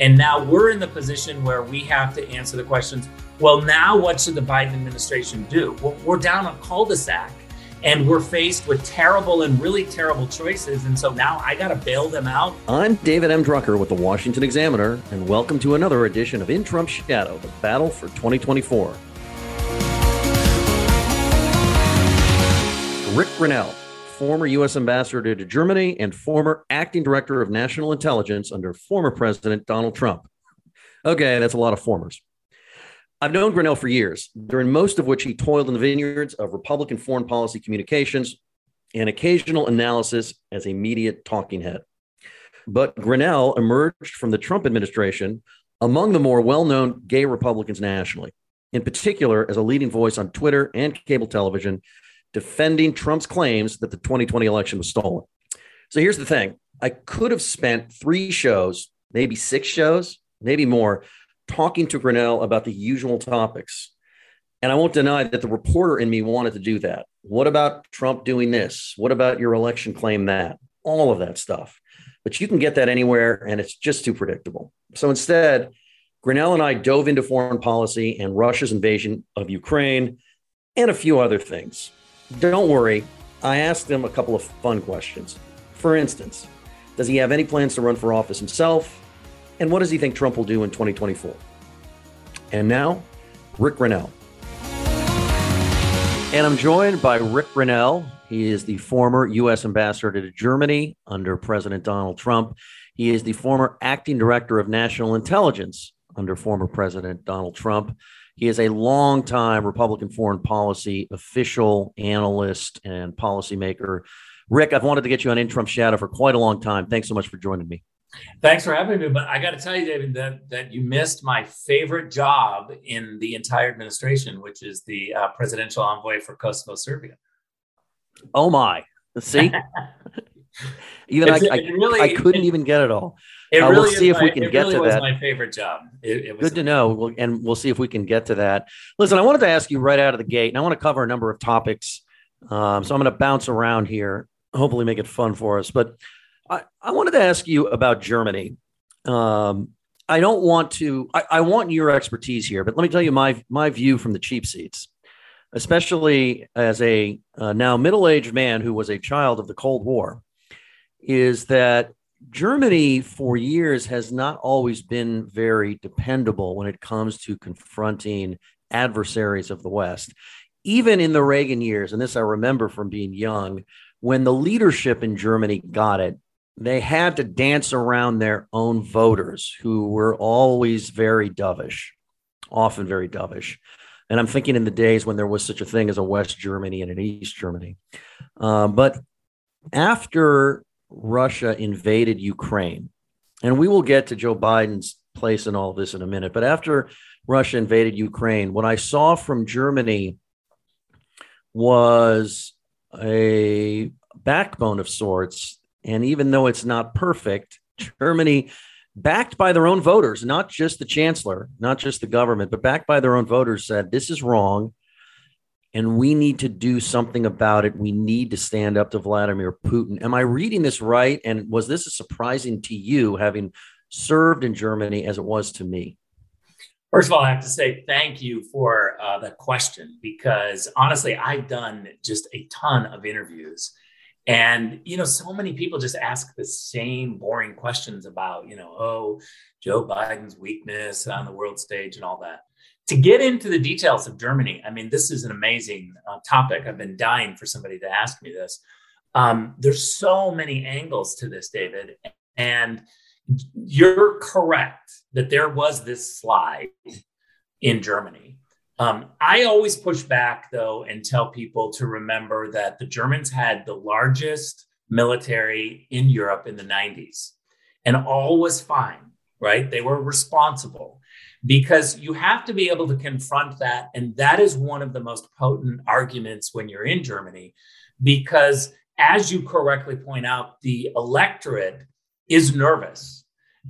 and now we're in the position where we have to answer the questions well, now what should the Biden administration do? Well, we're down a cul de sac and we're faced with terrible and really terrible choices. And so now I got to bail them out. I'm David M. Drucker with the Washington Examiner, and welcome to another edition of In Trump's Shadow, the battle for 2024. Rick Grenell former U.S. ambassador to Germany and former acting director of national intelligence under former President Donald Trump. Okay, that's a lot of formers. I've known Grenell for years, during most of which he toiled in the vineyards of Republican foreign policy communications and occasional analysis as a media talking head. But Grenell emerged from the Trump administration among the more well known gay Republicans nationally, in particular as a leading voice on Twitter and cable television defending Trump's claims that the 2020 election was stolen. So here's the thing I could have spent three shows, maybe six shows, maybe more, talking to Grenell about the usual topics. And I won't deny that the reporter in me wanted to do that. What about Trump doing this? What about your election claim that? All of that stuff. But you can get that anywhere, and it's just too predictable. So instead, Grenell and I dove into foreign policy and Russia's invasion of Ukraine and a few other things. Don't worry, I asked him a couple of fun questions. For instance, does he have any plans to run for office himself? And what does he think Trump will do in 2024? And now, Rick Grenell. And I'm joined by Rick Grenell. He is the former U.S. ambassador to Germany under President Donald Trump. He is the former acting director of national intelligence under former President Donald Trump. He is a longtime Republican foreign policy official, analyst, and policymaker. Rick, I've wanted to get you on in Trump Shadow for quite a long time. Thanks so much for joining me. Thanks for having me. But I got to tell you, David, that, that you missed my favorite job in the entire administration, which is the uh, presidential envoy for Kosovo, Serbia. Oh, my. See? even I, I, really, I, couldn't it, even get it all. It uh, really we'll see if my, we can get really to that. my favorite job. It, it Good to know. We'll, and we'll see if we can get to that. Listen, I wanted to ask you right out of the gate, and I want to cover a number of topics. Um, so I'm going to bounce around here, hopefully make it fun for us. But I, I wanted to ask you about Germany. Um, I don't want to. I, I want your expertise here, but let me tell you my my view from the cheap seats, especially as a uh, now middle aged man who was a child of the Cold War, is that Germany for years has not always been very dependable when it comes to confronting adversaries of the West. Even in the Reagan years, and this I remember from being young, when the leadership in Germany got it, they had to dance around their own voters who were always very dovish, often very dovish. And I'm thinking in the days when there was such a thing as a West Germany and an East Germany. Um, but after Russia invaded Ukraine. And we will get to Joe Biden's place in all this in a minute. But after Russia invaded Ukraine, what I saw from Germany was a backbone of sorts. And even though it's not perfect, Germany, backed by their own voters, not just the chancellor, not just the government, but backed by their own voters, said this is wrong and we need to do something about it. We need to stand up to Vladimir Putin. Am I reading this right? And was this surprising to you, having served in Germany as it was to me? First of all, I have to say thank you for uh, the question because honestly, I've done just a ton of interviews. And, you know, so many people just ask the same boring questions about, you know, oh, Joe Biden's weakness on the world stage and all that to get into the details of Germany, I mean, this is an amazing uh, topic. I've been dying for somebody to ask me this. Um, there's so many angles to this, David, and you're correct that there was this slide in Germany. Um, I always push back though and tell people to remember that the Germans had the largest military in Europe in the 90s, and all was fine right? They were responsible because you have to be able to confront that. And that is one of the most potent arguments when you're in Germany, because as you correctly point out, the electorate is nervous.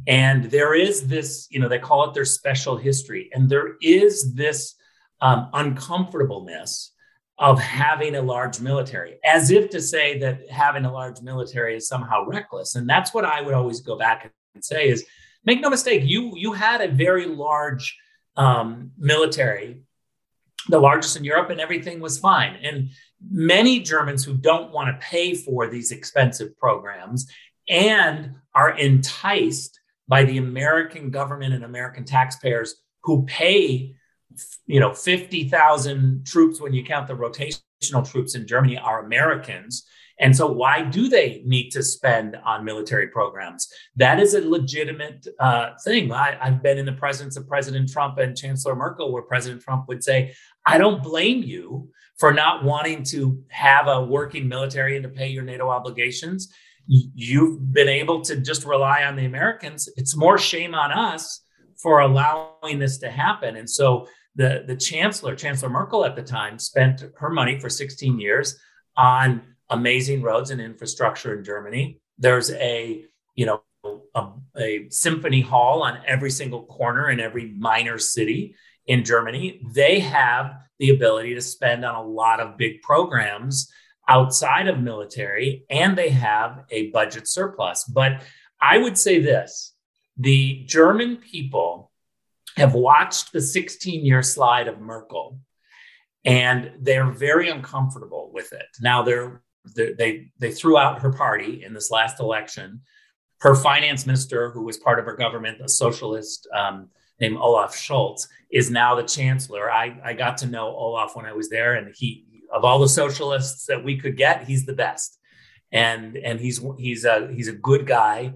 And there is this, you know, they call it their special history. And there is this um, uncomfortableness of having a large military, as if to say that having a large military is somehow reckless. And that's what I would always go back and say is make no mistake, you you had a very large um, military, the largest in Europe, and everything was fine. And many Germans who don't want to pay for these expensive programs and are enticed by the American government and American taxpayers who pay, you know, 50,000 troops when you count the rotational troops in Germany are Americans. And so, why do they need to spend on military programs? That is a legitimate uh, thing. I, I've been in the presence of President Trump and Chancellor Merkel, where President Trump would say, I don't blame you for not wanting to have a working military and to pay your NATO obligations you've been able to just rely on the Americans. It's more shame on us for allowing this to happen. And so the, the chancellor, Chancellor Merkel at the time, spent her money for 16 years on amazing roads and infrastructure in Germany. There's a, you know, a, a symphony hall on every single corner in every minor city in Germany. They have the ability to spend on a lot of big programs outside of military and they have a budget surplus. But I would say this the German people have watched the 16 year slide of Merkel and they're very uncomfortable with it. Now they're, they they threw out her party in this last election. Her finance minister, who was part of her government, a socialist um, named Olaf Scholz, is now the chancellor. I, I got to know Olaf when I was there, and he of all the socialists that we could get, he's the best. And and he's he's a he's a good guy,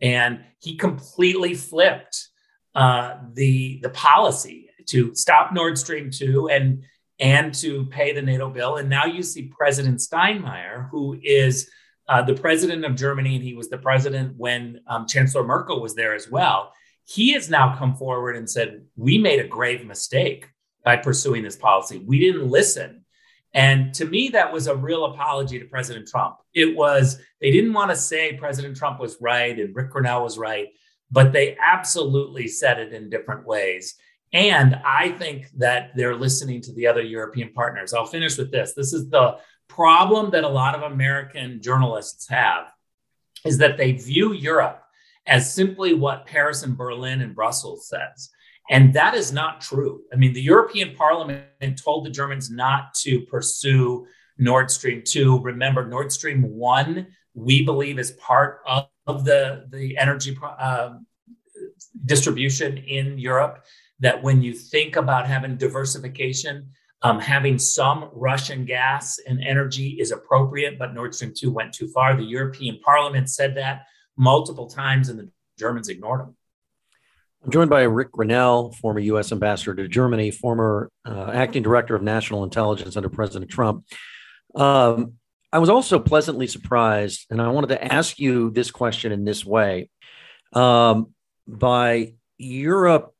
and he completely flipped uh, the the policy to stop Nord Stream two and and to pay the NATO bill. And now you see President Steinmeier, who is uh, the president of Germany, and he was the president when um, Chancellor Merkel was there as well. He has now come forward and said, We made a grave mistake by pursuing this policy. We didn't listen and to me, that was a real apology to President Trump. It was, they didn't want to say President Trump was right and Rick Grenell was right, but they absolutely said it in different ways. And I think that they're listening to the other European partners. I'll finish with this. This is the problem that a lot of American journalists have is that they view Europe as simply what Paris and Berlin and Brussels says. And that is not true. I mean, the European Parliament told the Germans not to pursue Nord Stream 2. Remember, Nord Stream 1, we believe, is part of, the, the energy uh, distribution in Europe. That when you think about having diversification, um, having some Russian gas and energy is appropriate, but Nord Stream 2 went too far. The European Parliament said that multiple times, and the Germans ignored them. I'm joined by Rick Grenell, former U.S. ambassador to Germany, former uh, acting director of national intelligence under President Trump. Um, I was also pleasantly surprised, and I wanted to ask you this question in this way um, by Europe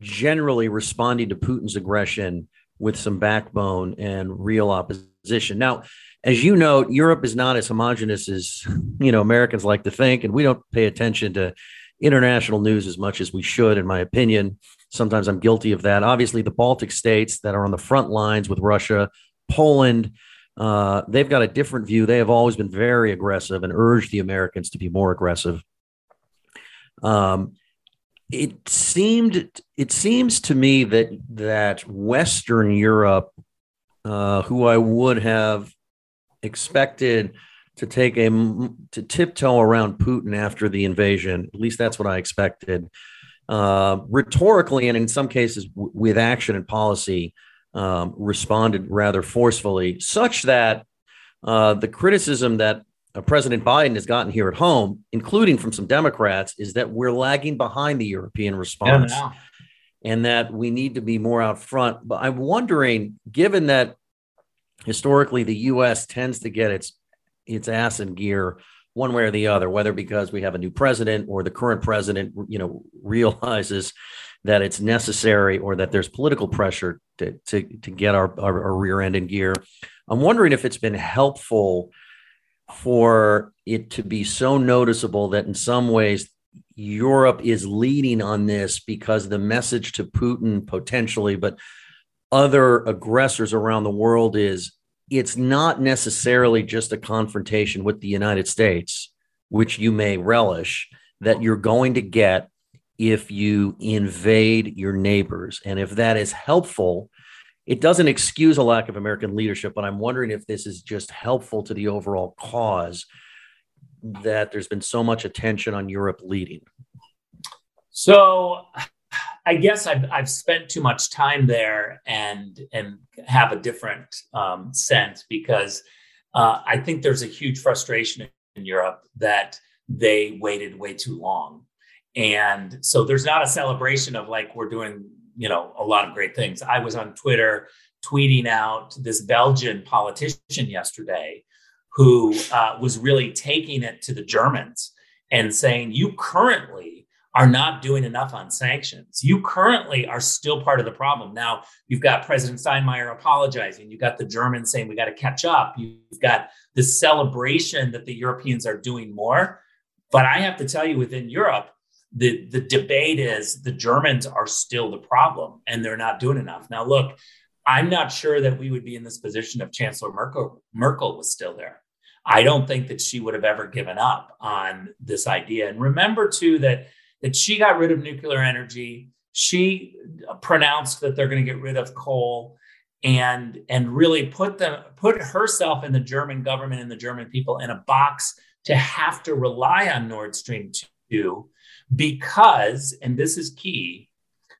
generally responding to Putin's aggression with some backbone and real opposition. Now, as you know, Europe is not as homogenous as you know Americans like to think, and we don't pay attention to international news as much as we should, in my opinion. Sometimes I'm guilty of that. Obviously, the Baltic states that are on the front lines with Russia, Poland, uh, they've got a different view. They have always been very aggressive and urged the Americans to be more aggressive. Um, it seemed it seems to me that that Western Europe, uh, who I would have expected to take a to tiptoe around Putin after the invasion. At least that's what I expected. Uh, rhetorically, and in some cases w- with action and policy, um, responded rather forcefully, such that uh, the criticism that uh, President Biden has gotten here at home, including from some Democrats, is that we're lagging behind the European response. Yeah, and that we need to be more out front. But I'm wondering, given that historically the U.S. tends to get its its ass in gear one way or the other, whether because we have a new president or the current president, you know, realizes that it's necessary or that there's political pressure to, to, to get our, our, our rear end in gear. I'm wondering if it's been helpful for it to be so noticeable that in some ways Europe is leading on this because the message to Putin potentially, but other aggressors around the world is it's not necessarily just a confrontation with the United States, which you may relish, that you're going to get if you invade your neighbors. And if that is helpful, it doesn't excuse a lack of American leadership, but I'm wondering if this is just helpful to the overall cause that there's been so much attention on Europe leading. So I guess I've, I've spent too much time there and and have a different um, sense because uh, I think there's a huge frustration in Europe that they waited way too long, and so there's not a celebration of like we're doing you know a lot of great things. I was on Twitter tweeting out this Belgian politician yesterday who uh, was really taking it to the Germans and saying, "You currently." are not doing enough on sanctions. You currently are still part of the problem. Now, you've got President Steinmeier apologizing. You've got the Germans saying we got to catch up. You've got the celebration that the Europeans are doing more. But I have to tell you, within Europe, the, the debate is the Germans are still the problem and they're not doing enough. Now, look, I'm not sure that we would be in this position if Chancellor Merkel, Merkel was still there. I don't think that she would have ever given up on this idea. And remember, too, that that she got rid of nuclear energy. She pronounced that they're going to get rid of coal and and really put them put herself and the German government and the German people in a box to have to rely on Nord Stream 2 because and this is key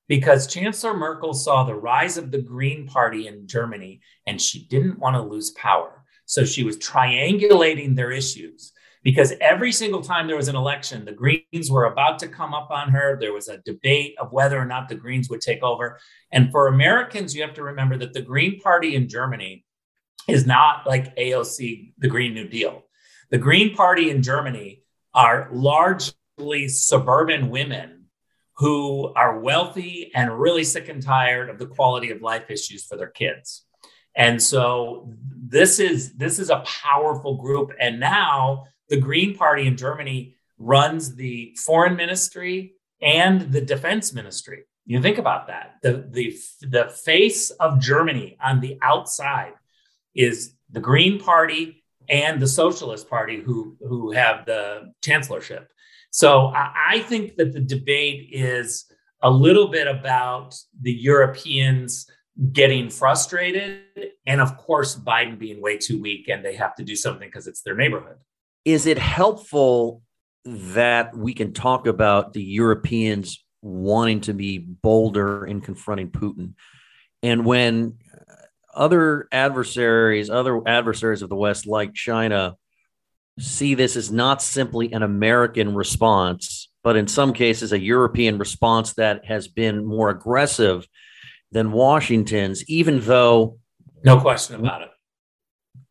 because Chancellor Merkel saw the rise of the Green Party in Germany and she didn't want to lose power. So she was triangulating their issues because every single time there was an election, the Greens were about to come up on her. There was a debate of whether or not the Greens would take over. And for Americans, you have to remember that the Green Party in Germany is not like AOC, the Green New Deal. The Green Party in Germany are largely suburban women who are wealthy and really sick and tired of the quality of life issues for their kids. And so this is this is a powerful group and now the Green Party in Germany runs the foreign ministry and the defense ministry. You think about that. The, the, the face of Germany on the outside is the Green Party and the Socialist Party, who, who have the chancellorship. So I, think that the debate is a little bit about the Europeans getting frustrated, and of course, Biden being way too weak and they have to do something because it's their neighborhood is it helpful that we can talk about the Europeans wanting to be bolder in confronting Putin? And when other adversaries, other adversaries of the West, like China, see this as not simply an American response, but in some cases, a European response that has been more aggressive than Washington's, even though. No question about it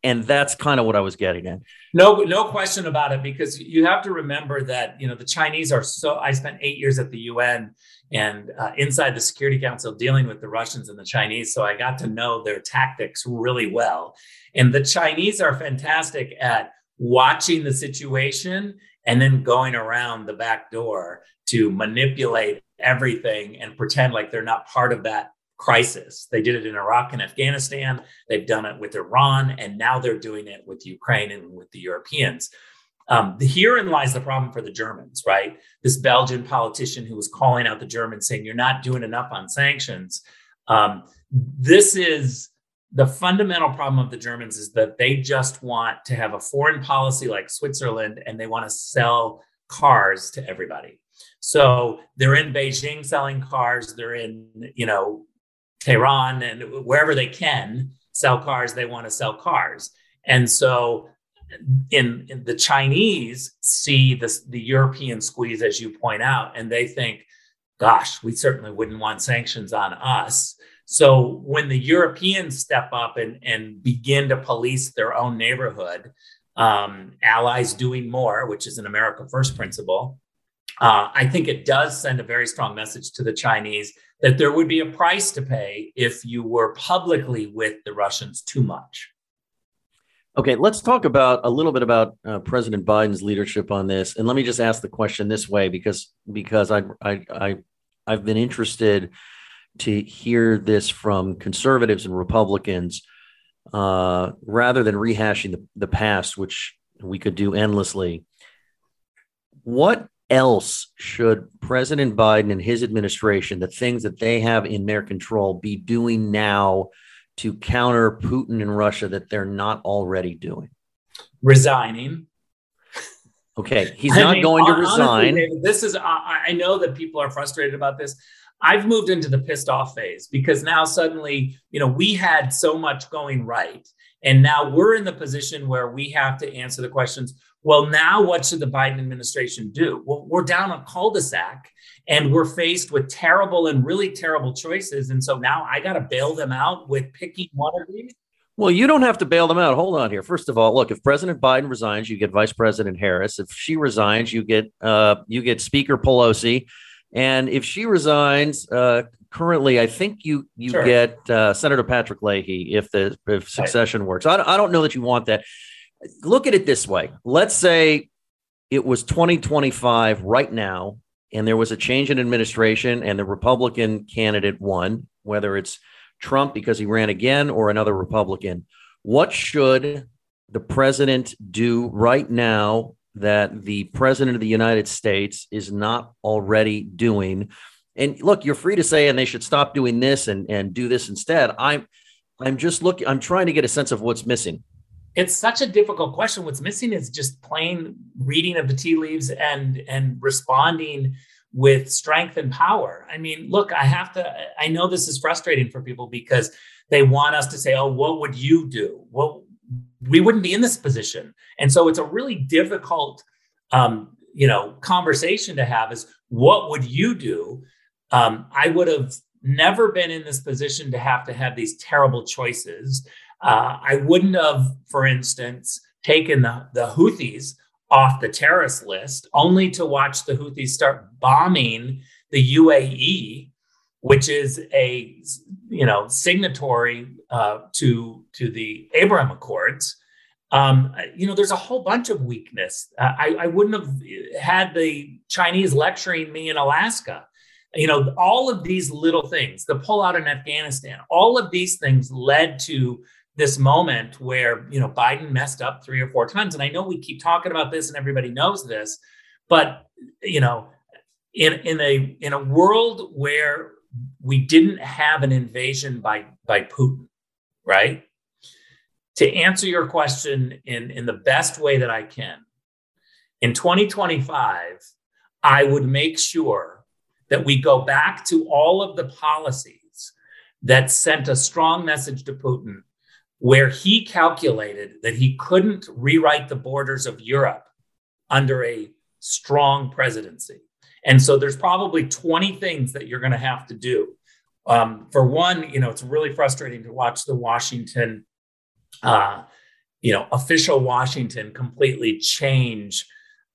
and that's kind of what I was getting at. No, no question about it, because you have to remember that you know the Chinese are so. I spent eight years at the UN and uh, inside the Security Council dealing with the Russians and the Chinese, so I got to know their tactics really well. And the Chinese are fantastic at watching the situation and then going around the back door to manipulate everything and pretend like they're not part of that crisis. They did it in Iraq and Afghanistan. They've done it with Iran, and now they're doing it with Ukraine and with the Europeans. Um, herein lies the problem for the Germans, right? This Belgian politician who was calling out the Germans saying, You're not doing enough on sanctions. Um, this is the fundamental problem of the Germans is that they just want to have a foreign policy like Switzerland and they want to sell cars to everybody. So they're in Beijing selling cars. They're in, you know, Tehran and wherever they can sell cars, they want to sell cars. And so in, in, the Chinese see this the European squeeze, as you point out, and they think, gosh, we certainly wouldn't want sanctions on us. So when the Europeans step up and, and begin to police their own neighborhood, um, allies doing more, which is an America First principle, uh, I think it does send a very strong message to the Chinese that there would be a price to pay if you were publicly with the Russians too much. Okay, let's talk about a little bit about uh, President Biden's leadership on this, and let me just ask the question this way because because I I, I I've been interested to hear this from conservatives and Republicans uh, rather than rehashing the, the past, which we could do endlessly. What else should President Biden and his administration, the things that they have in their control, be doing now to counter Putin and Russia that they're not already doing? Resigning. Okay, he's not mean, going to resign. This is I, I know that people are frustrated about this. I've moved into the pissed off phase because now suddenly, you know, we had so much going right. And now we're in the position where we have to answer the questions well, now what should the Biden administration do? Well, we're down a cul de sac and we're faced with terrible and really terrible choices. And so now I got to bail them out with picking one of these. Well, you don't have to bail them out. Hold on here. First of all, look, if President Biden resigns, you get Vice President Harris. If she resigns, you get uh, you get Speaker Pelosi. And if she resigns, uh, currently, I think you you sure. get uh, Senator Patrick Leahy if the if succession right. works. I, I don't know that you want that look at it this way. Let's say it was 2025 right now, and there was a change in administration, and the Republican candidate won, whether it's Trump because he ran again or another Republican. What should the president do right now that the president of the United States is not already doing? And look, you're free to say, and they should stop doing this and, and do this instead. I'm I'm just looking, I'm trying to get a sense of what's missing it's such a difficult question. What's missing is just plain reading of the tea leaves and and responding with strength and power. I mean, look, I have to. I know this is frustrating for people because they want us to say, "Oh, what would you do?" Well, we wouldn't be in this position, and so it's a really difficult, um, you know, conversation to have. Is what would you do? Um, I would have never been in this position to have to have these terrible choices. Uh, I wouldn't have, for instance, taken the, the Houthis off the terrorist list only to watch the Houthis start bombing the UAE, which is a you know signatory uh, to to the Abraham Accords. Um, you know, there's a whole bunch of weakness. Uh, I, I wouldn't have had the Chinese lecturing me in Alaska. You know, all of these little things, the pullout in Afghanistan, all of these things led to this moment where you know Biden messed up three or four times, and I know we keep talking about this, and everybody knows this, but you know, in in a in a world where we didn't have an invasion by by Putin, right? To answer your question in in the best way that I can, in 2025, I would make sure that we go back to all of the policies that sent a strong message to Putin where he calculated that he couldn't rewrite the borders of Europe under a strong presidency. And so there's probably 20 things that you're going to have to do. Um, for one, you know, it's really frustrating to watch the Washington, uh, you know, official Washington completely change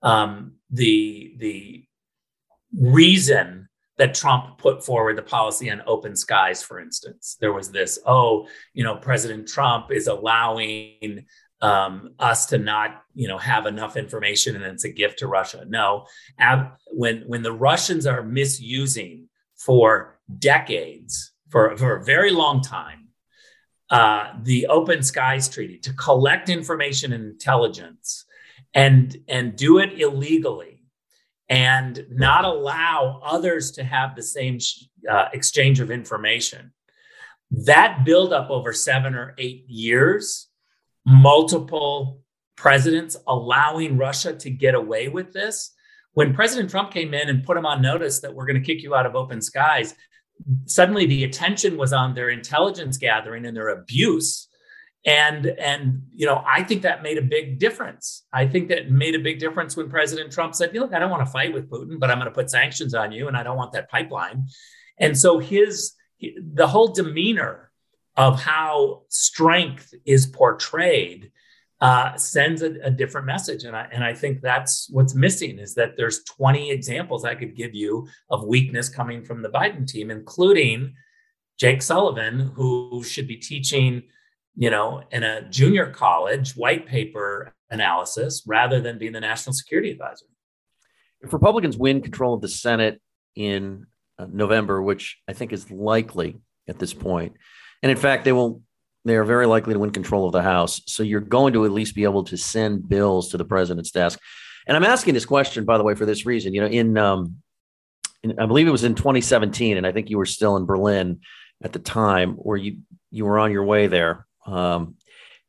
um, the the reason that Trump put forward the policy on open skies, for instance. There was this, oh, you know, President Trump is allowing um, us to not, you know, have enough information and it's a gift to Russia. No, ab- when when the Russians are misusing for decades, for, for a very long time, uh, the Open Skies Treaty to collect information and intelligence and and do it illegally and not allow others to have the same uh, exchange of information. That buildup over seven or eight years, multiple presidents allowing Russia to get away with this. When President Trump came in and put him on notice that we're going to kick you out of open skies, suddenly the attention was on their intelligence gathering and their abuse. And and you know i think that made a big difference. I think that made a big difference when president trump said look i don't want to fight with putin but i'm going to put sanctions on you and i don't want that pipeline. And so his the whole demeanor of how strength is portrayed uh, sends a, a, different message. And I, and I think that's what's missing is that there's 20 examples I could give you of weakness coming from the Biden team, including Jake Sullivan, who should be teaching, you know, in a junior college white paper analysis rather than being the national security advisor. If Republicans win control of the Senate in uh, November, which I think is likely at this point, and in fact, they will they are very likely to win control of the House. So you're going to at least be able to send bills to the president's desk. And I'm asking this question, by the way, for this reason. You know, in, um, in I believe it was in 2017, and I think you were still in Berlin at the time, where you you were on your way there. Um,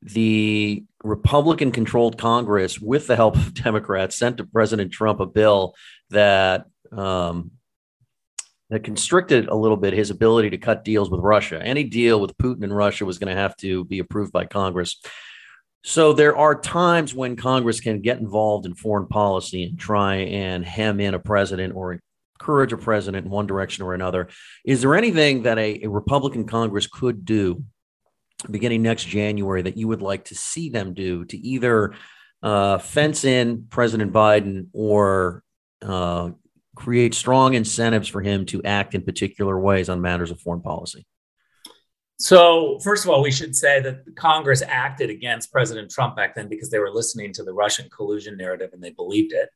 the Republican controlled Congress, with the help of Democrats, sent to President Trump a bill that um, that constricted a little bit his ability to cut deals with Russia. Any deal with Putin and Russia was going to have to be approved by Congress. So there are times when Congress can get involved in foreign policy and try and hem in a president or encourage a president in one direction or another. Is there anything that a, a Republican Congress could do beginning next January that you would like to see them do to either uh, fence in President Biden or uh, create strong incentives for him to act in particular ways on matters of foreign policy? So, first of all, we should say that Congress acted against President Trump back then because they were listening to the Russian collusion narrative and they believed it.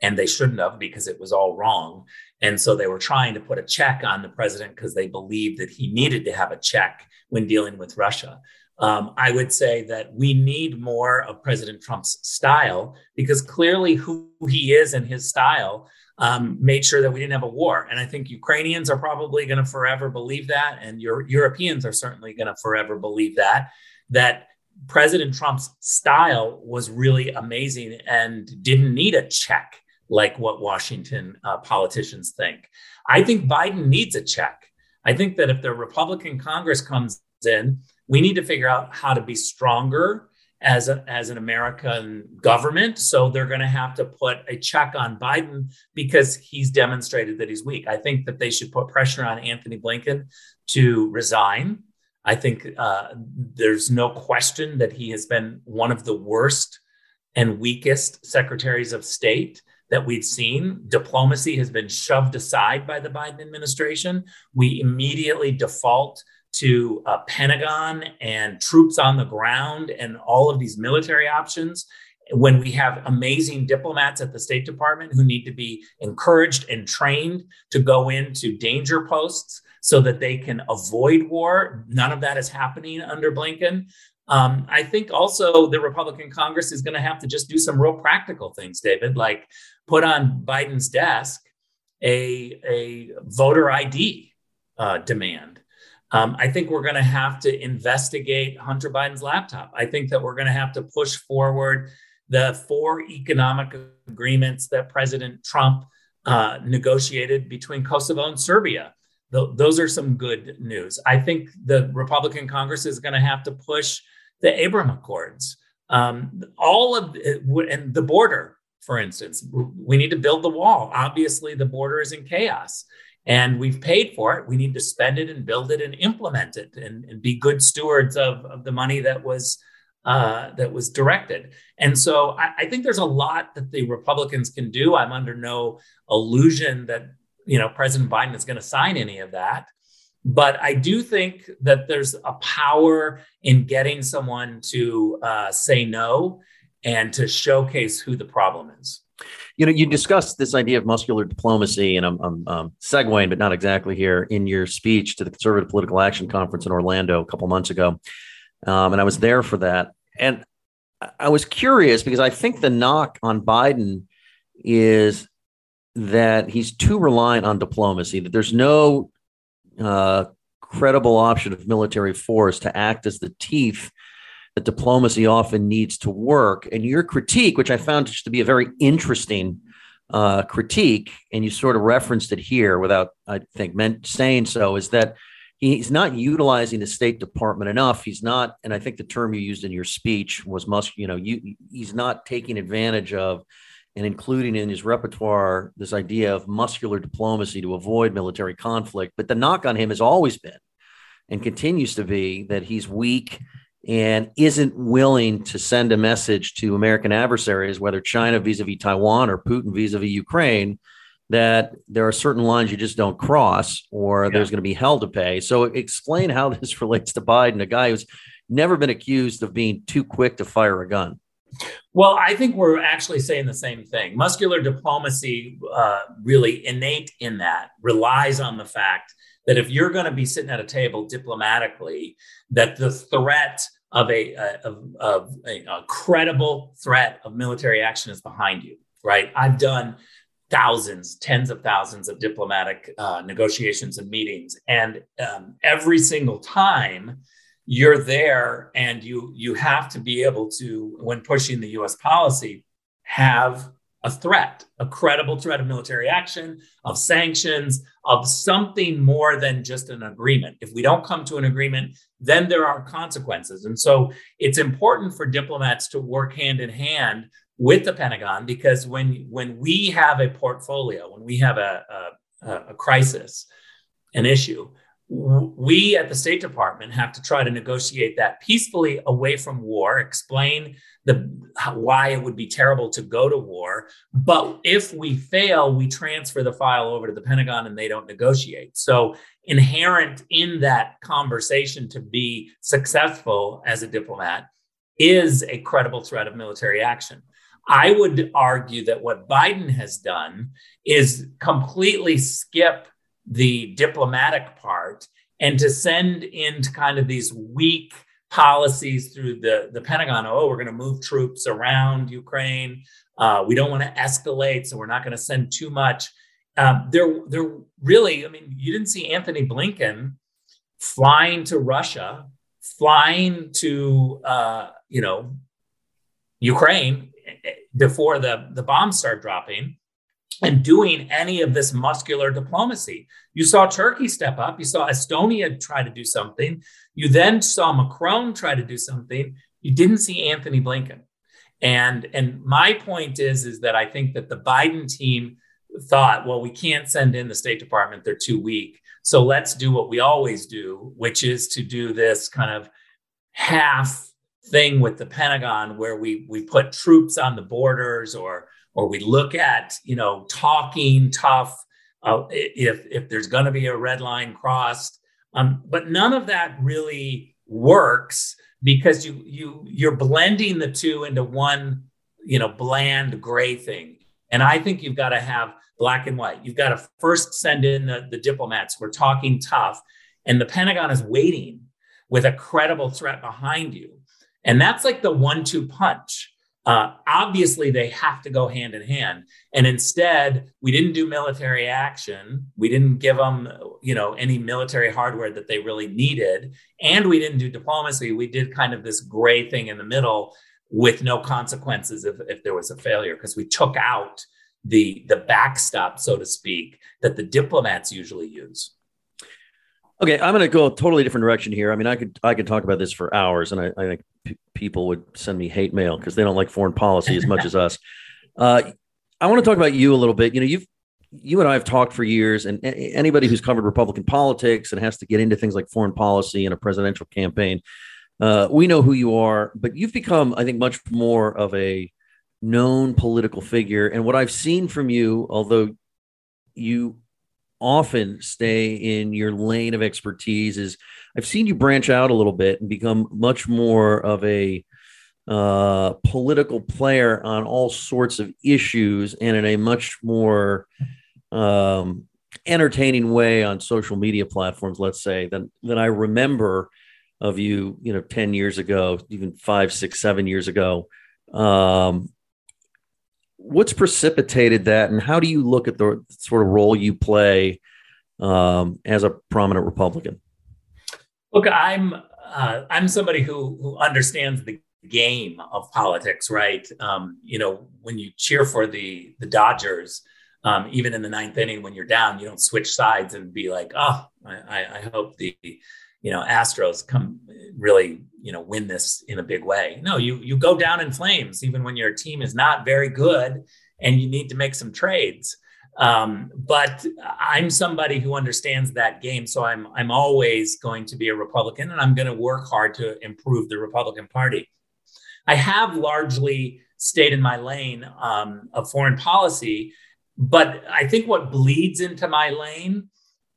And they shouldn't have because it was all wrong. And so they were trying to put a check on the president because they believed that he needed to have a check when dealing with Russia. Um, I would say that we need more of President Trump's style because clearly who he is and his style um, made sure that we didn't have a war. And I think Ukrainians are probably going to forever believe that, and Euro- Europeans are certainly going to forever believe that that President Trump's style was really amazing and didn't need a check like what Washington uh, politicians think. I think Biden needs a check. I think that if the Republican Congress comes in, we need to figure out how to be stronger as, a, as an American government. So they're going to have to put a check on Biden because he's demonstrated that he's weak. I think that they should put pressure on Antony Blinken to resign. I think uh, there's no question that he has been one of the worst and weakest secretaries of state that we've seen. Diplomacy has been shoved aside by the Biden administration. We immediately default to a Pentagon and troops on the ground and all of these military options when we have amazing diplomats at the State Department who need to be encouraged and trained to go into danger posts so that they can avoid war. None of that is happening under Blinken. Um, I think also the Republican Congress is going to have to just do some real practical things, David, like put on Biden's desk a, a voter ID uh, demand um, I think we're going to have to investigate Hunter Biden's laptop. I think that we're going to have to push forward the four economic agreements that President Trump uh, negotiated between Kosovo and Serbia. Th- those are some good news. I think the Republican Congress is going to have to push the Abraham Accords. Um, all of it, and the border, for instance, we need to build the wall. Obviously, the border is in chaos and we've paid for it. We need to spend it and build it and implement it and, and be good stewards of, of the money that was uh, that was directed. And so I, I, think there's a lot that the Republicans can do. I'm under no illusion that you know President Biden is going to sign any of that. But I do think that there's a power in getting someone to uh, say no and to showcase who the problem is. You know, you discussed this idea of muscular diplomacy, and I'm, I'm um, segueing, but not exactly here, in your speech to the Conservative Political Action Conference in Orlando a couple months ago. Um, and I was there for that. And I was curious because I think the knock on Biden is that he's too reliant on diplomacy, that there's no uh, credible option of military force to act as the teeth that diplomacy often needs to work. And your critique, which I found to be a very interesting uh, critique, and you sort of referenced it here without, I think, meant saying so, is that he's not utilizing the State Department enough. He's not, and I think the term you used in your speech was must, you know, you, he's not taking advantage of and including in his repertoire this idea of muscular diplomacy to avoid military conflict. But the knock on him has always been and continues to be that he's weak and isn't willing to send a message to American adversaries, whether China vis a vis Taiwan or Putin vis a vis Ukraine, that there are certain lines you just don't cross or yeah. there's going to be hell to pay. So, explain how this relates to Biden, a guy who's never been accused of being too quick to fire a gun. Well, I think we're actually saying the same thing. Muscular diplomacy, uh, really innate in that, relies on the fact that if you're going to be sitting at a table diplomatically, that the threat of a, of, of a, a credible threat of military action is behind you, right? I've done thousands, tens of thousands of diplomatic uh, negotiations and meetings, and um, every single time you're there and you you have to be able to when pushing the US policy have a threat a credible threat of military action of sanctions of something more than just an agreement. If we don't come to an agreement then there are consequences. And so it's important for diplomats to work hand in hand with the pentagon because when when we have a portfolio when we have a, a, a crisis an issue we at the State Department have to try to negotiate that peacefully away from war, explain the why it would be terrible to go to war. But if we fail, we transfer the file over to the Pentagon and they don't negotiate. So inherent in that conversation to be successful as a diplomat is a credible threat of military action. I would argue that what Biden has done is completely skip the diplomatic part and to send into kind of these weak policies through the, the Pentagon. Oh, we're going to move troops around Ukraine. Uh, we don't want to escalate, so we're not going to send too much. Um, they're, they're really, I mean, you didn't see Antony Blinken flying to Russia, flying to, uh, you know, Ukraine before the, the bombs start dropping and doing any of this muscular diplomacy. You saw Turkey step up. You saw Estonia try to do something. You then saw Macron try to do something. You didn't see Antony Blinken. And, and my point is, is that I think that the Biden team thought, well, we can't send in the State Department, they're too weak. So let's do what we always do, which is to do this kind of half thing with the Pentagon where we we put troops on the borders or or we look at you know talking tough uh, if if there's going to be a red line crossed um, but none of that really works because you you you're blending the two into one you know bland gray thing. And i think you've got to have black and white. You've got to first send in the, the diplomats. We're talking tough and the pentagon is waiting with a credible threat behind you. And that's like the one-two punch uh, obviously, they have to go hand in hand. And instead, we didn't do military action. We didn't give them, you know, any military hardware that they really needed, and we didn't do diplomacy. We did kind of this gray thing in the middle with no consequences if, if there was a failure because we took out the the backstop, so to speak, that the diplomats usually use. Okay, I'm going to go a totally different direction here. I mean, I could I could talk about this for hours, and I, I think p- people would send me hate mail because they don't like foreign policy as much as us. Uh, I want to talk about you a little bit. You know, you've you and I have talked for years, and anybody who's covered Republican politics and has to get into things like foreign policy and a presidential campaign, uh, we know who you are. But you've become, I think, much more of a known political figure. And what I've seen from you, although you often stay in your lane of expertise is I've seen you branch out a little bit and become much more of a uh, political player on all sorts of issues and in a much more um, entertaining way on social media platforms, let's say, than, than I remember of you, you know, 10 years ago, even five, six, seven years ago. Um, what's precipitated that, and how do you look at the sort of role you play um, as a prominent Republican? Look, I'm uh, I'm somebody who who understands the game of politics, right? Um, you know, when you cheer for the the Dodgers, um, even in the ninth inning when you're down, you don't switch sides and be like, oh, I, I hope the you know Astros come really you know win this in a big way. No, you you go down in flames even when your team is not very good and you need to make some trades. Um, but I'm somebody who understands that game, so I'm I'm always going to be a Republican, and I'm going to work hard to improve the Republican Party. I have largely stayed in my lane um, of foreign policy, but I think what bleeds into my lane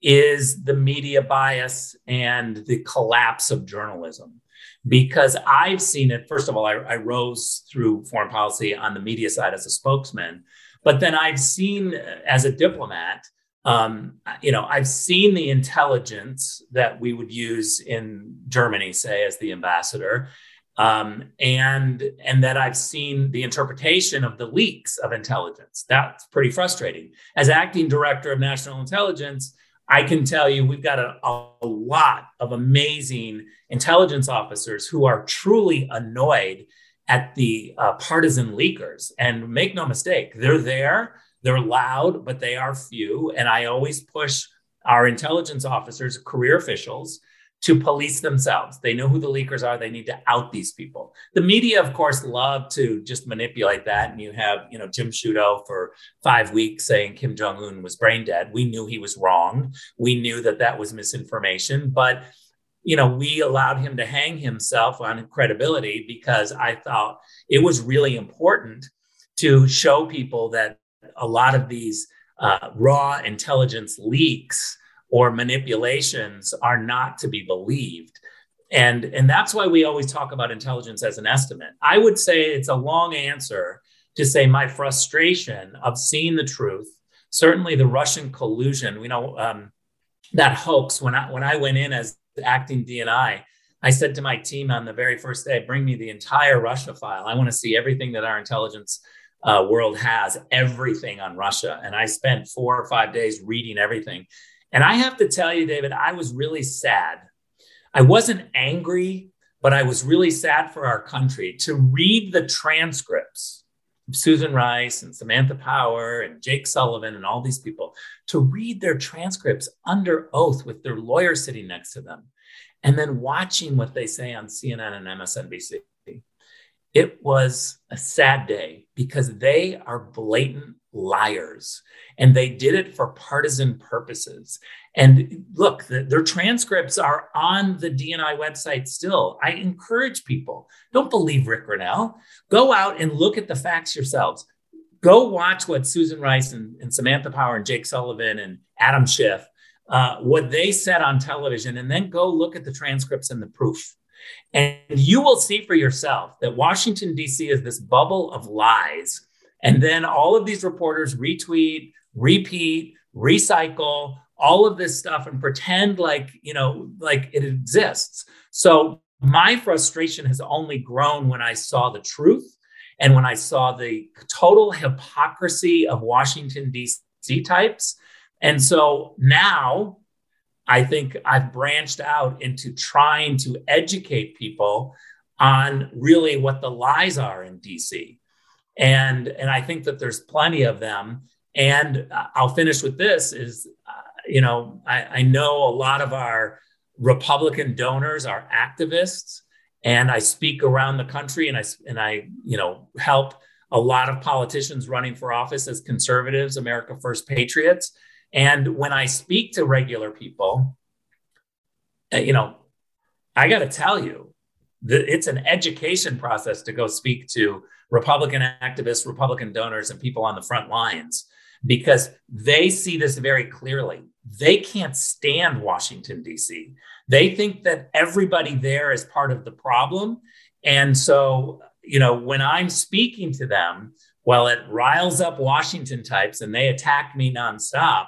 is the media bias and the collapse of journalism. Because I've seen it, first of all, I, I rose through foreign policy on the media side as a spokesman, but then I've seen as a diplomat, um, you know, I've seen the intelligence that we would use in Germany, say, as the ambassador, um, and and that I've seen the interpretation of the leaks of intelligence. That's pretty frustrating. As acting director of national intelligence, I can tell you we've got a, a lot of amazing intelligence officers who are truly annoyed at the uh, partisan leakers. And make no mistake, they're there, they're loud, but they are few. And I always push our intelligence officers, career officials, to police themselves. They know who the leakers are. They need to out these people. The media, of course, love to just manipulate that. And you have, you know, Jim Sciutto for five weeks saying Kim Jong Un was brain dead. We knew he was wrong. We knew that that was misinformation, but you know, we allowed him to hang himself on credibility because I thought it was really important to show people that a lot of these uh, raw intelligence leaks or manipulations are not to be believed. And, and that's why we always talk about intelligence as an estimate. I would say it's a long answer to say my frustration of seeing the truth, certainly the Russian collusion, you know, um, that hoax when I, when I went in as acting DNI, I said to my team on the very first day, bring me the entire Russia file. I want to see everything that our intelligence uh, world has, everything on Russia. And I spent four or five days reading everything. And I have to tell you, David, I was really sad. I wasn't angry, but I was really sad for our country to read the transcripts of Susan Rice and Samantha Power and Jake Sullivan and all these people, to read their transcripts under oath with their lawyer sitting next to them, and then watching what they say on CNN and MSNBC. It was a sad day because they are blatant liars and they did it for partisan purposes. And look, the, their transcripts are on the DNI website still. I encourage people don't believe Rick Grenell. Go out and look at the facts yourselves. Go watch what Susan Rice and, and Samantha Power and Jake Sullivan and Adam Schiff, uh, what they said on television, and then go look at the transcripts and the proof. And you will see for yourself that Washington, D.C. is this bubble of lies and then all of these reporters retweet, repeat, recycle all of this stuff and pretend like, you know, like it exists. So my frustration has only grown when I saw the truth and when I saw the total hypocrisy of Washington, D.C. types. And so now I think I've branched out into trying to educate people on really what the lies are in DC and and I think that there's plenty of them. And I'll finish with this: is uh, you know I, I know a lot of our Republican donors are activists, and I speak around the country, and I and I you know help a lot of politicians running for office as conservatives, America First patriots. And when I speak to regular people, uh, you know, I got to tell you, that it's an education process to go speak to Republican activists, Republican donors, and people on the front lines because they see this very clearly. They can't stand Washington, D.C. They think that everybody there is part of the problem. And so, you know, when I'm speaking to them, well, it riles up Washington types and they attack me nonstop.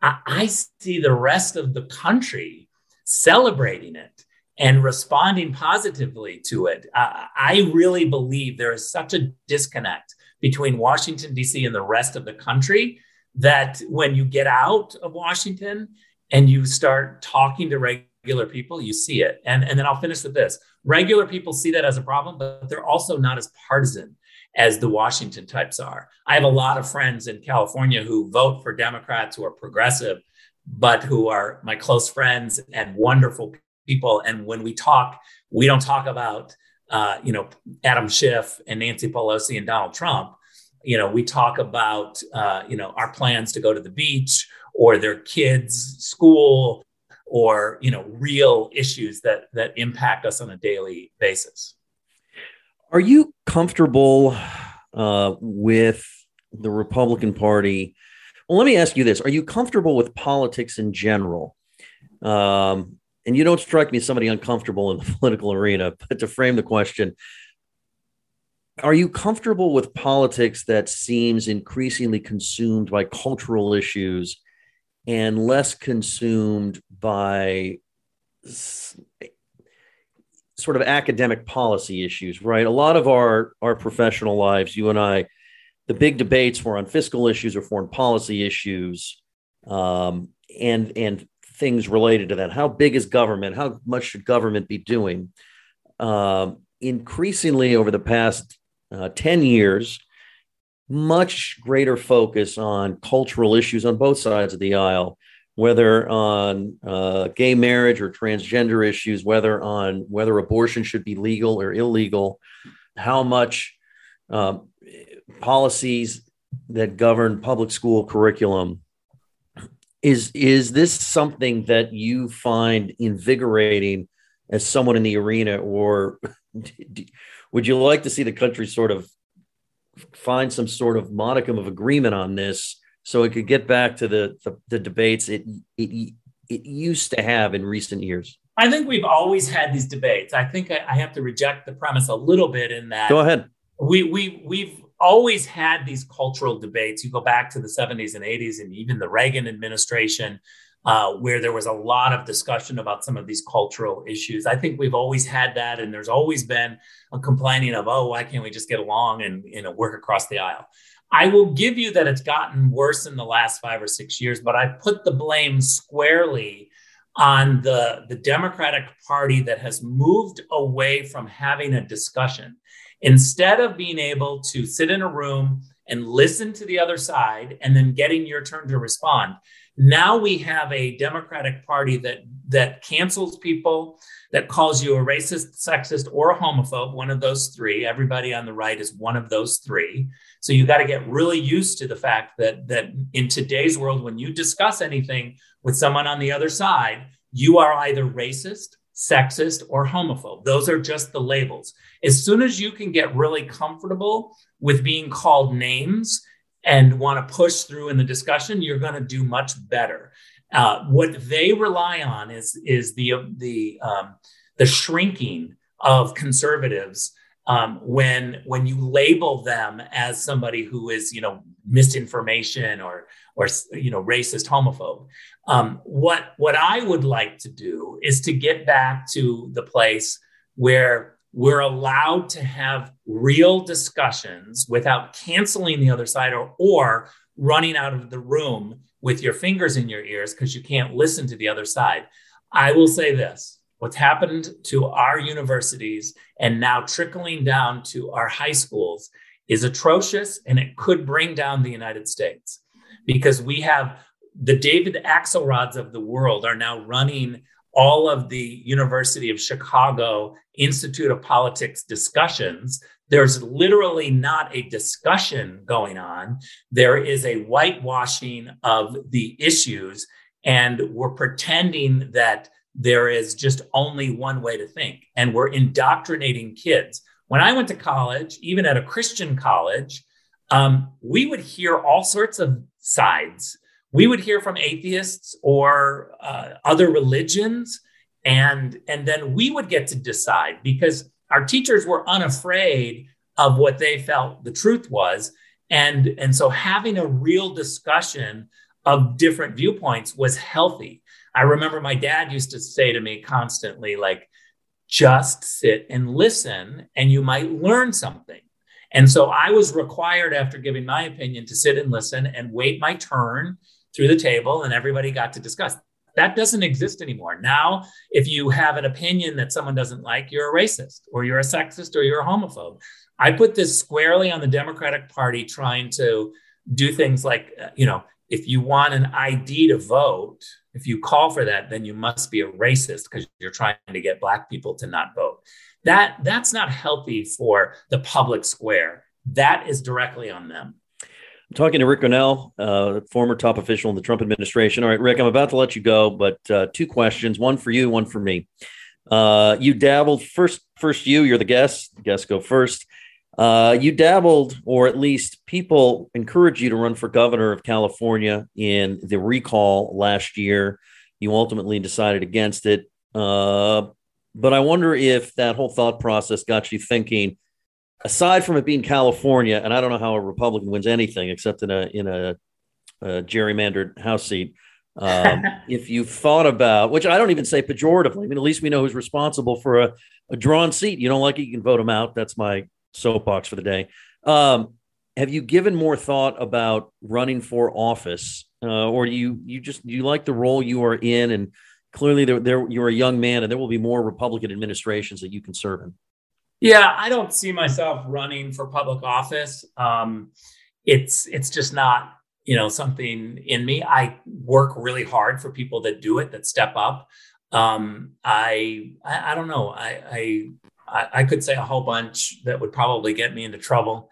I, I see the rest of the country celebrating it and responding positively to it. Uh, I really believe there is such a disconnect between Washington, D.C. and the rest of the country that when you get out of Washington and you start talking to regular people, you see it. And, and then I'll finish with this regular people see that as a problem, but they're also not as partisan as the Washington types are. I have a lot of friends in California who vote for Democrats who are progressive, but who are my close friends and wonderful people. And when we talk, we don't talk about, uh, you know, Adam Schiff and Nancy Pelosi and Donald Trump. you know, we talk about, uh, you know, our plans to go to the beach or their kids' school or, you know, real issues that that impact us on a daily basis. Are you comfortable uh, with the Republican Party? Well, let me ask you this: Are you comfortable with politics in general? Um, and you don't strike me as somebody uncomfortable in the political arena. But to frame the question, are you comfortable with politics that seems increasingly consumed by cultural issues and less consumed by sort of academic policy issues, right? A lot of our our professional lives, you and I, the big debates were on fiscal issues or foreign policy issues, um, and and things related to that. How big is government? How much should government be doing? Um, increasingly over the past uh, 10 years, much greater focus on cultural issues on both sides of the aisle, whether on uh, gay marriage or transgender issues, whether on whether abortion should be legal or illegal, how much um, policies that govern public school curriculum. Is, is this something that you find invigorating as someone in the arena, or would you like to see the country sort of find some sort of modicum of agreement on this so it could get back to the the, the debates it, it it used to have in recent years? I think we've always had these debates. I think I, I have to reject the premise a little bit in that. Go ahead. We we we've always had these cultural debates. You go back to the 70s and 80s and even the Reagan administration uh, where there was a lot of discussion about some of these cultural issues. I think we've always had that, and there's always been a complaining of, oh, why can't we just get along and you know work across the aisle? I will give you that it's gotten worse in the last five or six years, but I put the blame squarely on the, the Democratic Party that has moved away from having a discussion. Instead of being able to sit in a room and listen to the other side and then getting your turn to respond, now we have a Democratic Party that that cancels people, that calls you a racist, sexist, or a homophobe, one of those three. Everybody on the right is one of those three. So you got to get really used to the fact that that in today's world, when you discuss anything with someone on the other side, you are either racist, sexist, or homophobe. Those are just the labels. As soon as you can get really comfortable with being called names and want to push through in the discussion, you're going to do much better. Uh, what they rely on is is the the um, the shrinking of conservatives um, when when you label them as somebody who is you know misinformation or or you know racist homophobe. Um, what what I would like to do is to get back to the place where we're allowed to have real discussions without canceling the other side or, or running out of the room with your fingers in your ears because you can't listen to the other side. I will say this what's happened to our universities and now trickling down to our high schools is atrocious and it could bring down the United States because we have the David Axelrods of the world are now running all of the University of Chicago Institute of Politics discussions, there's literally not a discussion going on. There is a whitewashing of the issues, and we're pretending that there is just only one way to think, and we're indoctrinating kids. When I went to college, even at a Christian college, um, we would hear all sorts of sides we would hear from atheists or uh, other religions and and then we would get to decide because our teachers were unafraid of what they felt the truth was. And and so having a real discussion of different viewpoints was healthy. I remember my dad used to say to me constantly like just sit and listen and you might learn something. And so i was required after giving my opinion to sit and listen and wait my turn through the table and everybody got to discuss. That doesn't exist anymore. Now, if you have an opinion that someone doesn't like, you're a racist or you're a sexist or you're a homophobe. I put this squarely on the Democratic Party trying to do things like, uh, you know, if you want an ID to vote, if you call for that, then you must be a racist because you're trying to get black people to not vote. That that's not healthy for the public square that is directly on them. I'm talking to Rick Grenell, uh, former top official in the Trump administration. All right, Rick, I'm about to let you go, but uh, two questions: one for you, one for me. Uh, you dabbled first. First, you. You're the guest. Guests go first. Uh, you dabbled, or at least people encouraged you to run for governor of California in the recall last year. You ultimately decided against it. Uh, but I wonder if that whole thought process got you thinking aside from it being California, and I don't know how a Republican wins anything except in a in a, a gerrymandered House seat. Um, if you thought about, which I don't even say pejoratively, I mean, at least we know who's responsible for a, a drawn seat. You don't like it, you can vote him out. That's my soapbox for the day. Um, have you given more thought about running for office, uh, or you you just you like the role you are in, and clearly there, there you're a young man, and there will be more Republican administrations that you can serve in. Yeah, I don't see myself running for public office. Um, it's it's just not you know something in me. I work really hard for people that do it, that step up. Um, I, I, I don't know. I, I I could say a whole bunch that would probably get me into trouble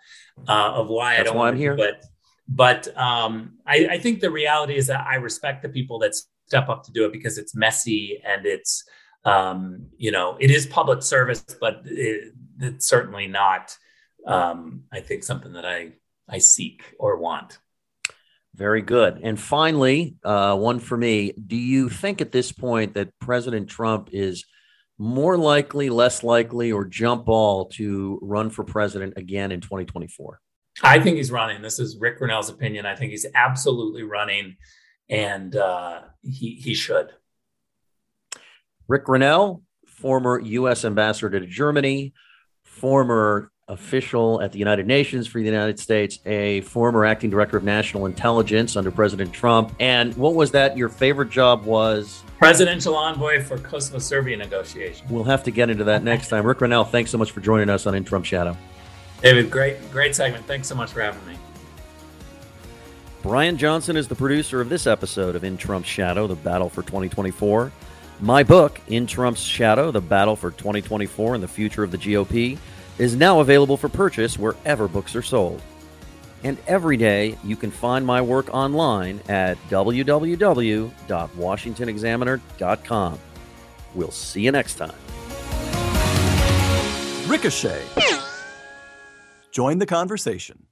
uh, of why That's I don't want I'm here. But but um, I, I think the reality is that I respect the people that step up to do it because it's messy and it's um, you know, it is public service, but it, it's certainly not, um, I think, something that I I seek or want. Very good. And finally, uh, one for me. Do you think at this point that President Trump is more likely, less likely, or jump ball to run for president again in 2024? I think he's running. This is Rick Grenell's opinion. I think he's absolutely running, and uh, he he should. Rick Grenell, former U.S. ambassador to Germany, former official at the United Nations for the United States, a former acting director of national intelligence under President Trump. And what was that? Your favorite job was? Presidential envoy for Kosovo Serbia negotiations. We'll have to get into that next time. Rick Grenell, thanks so much for joining us on In Trump Shadow. David, great, great segment. Thanks so much for having me. Brian Johnson is the producer of this episode of In Trump's Shadow, The Battle for 2024. My book, In Trump's Shadow, The Battle for 2024 and the Future of the GOP, is now available for purchase wherever books are sold. And every day you can find my work online at www.washingtonexaminer.com. We'll see you next time. Ricochet. Join the conversation.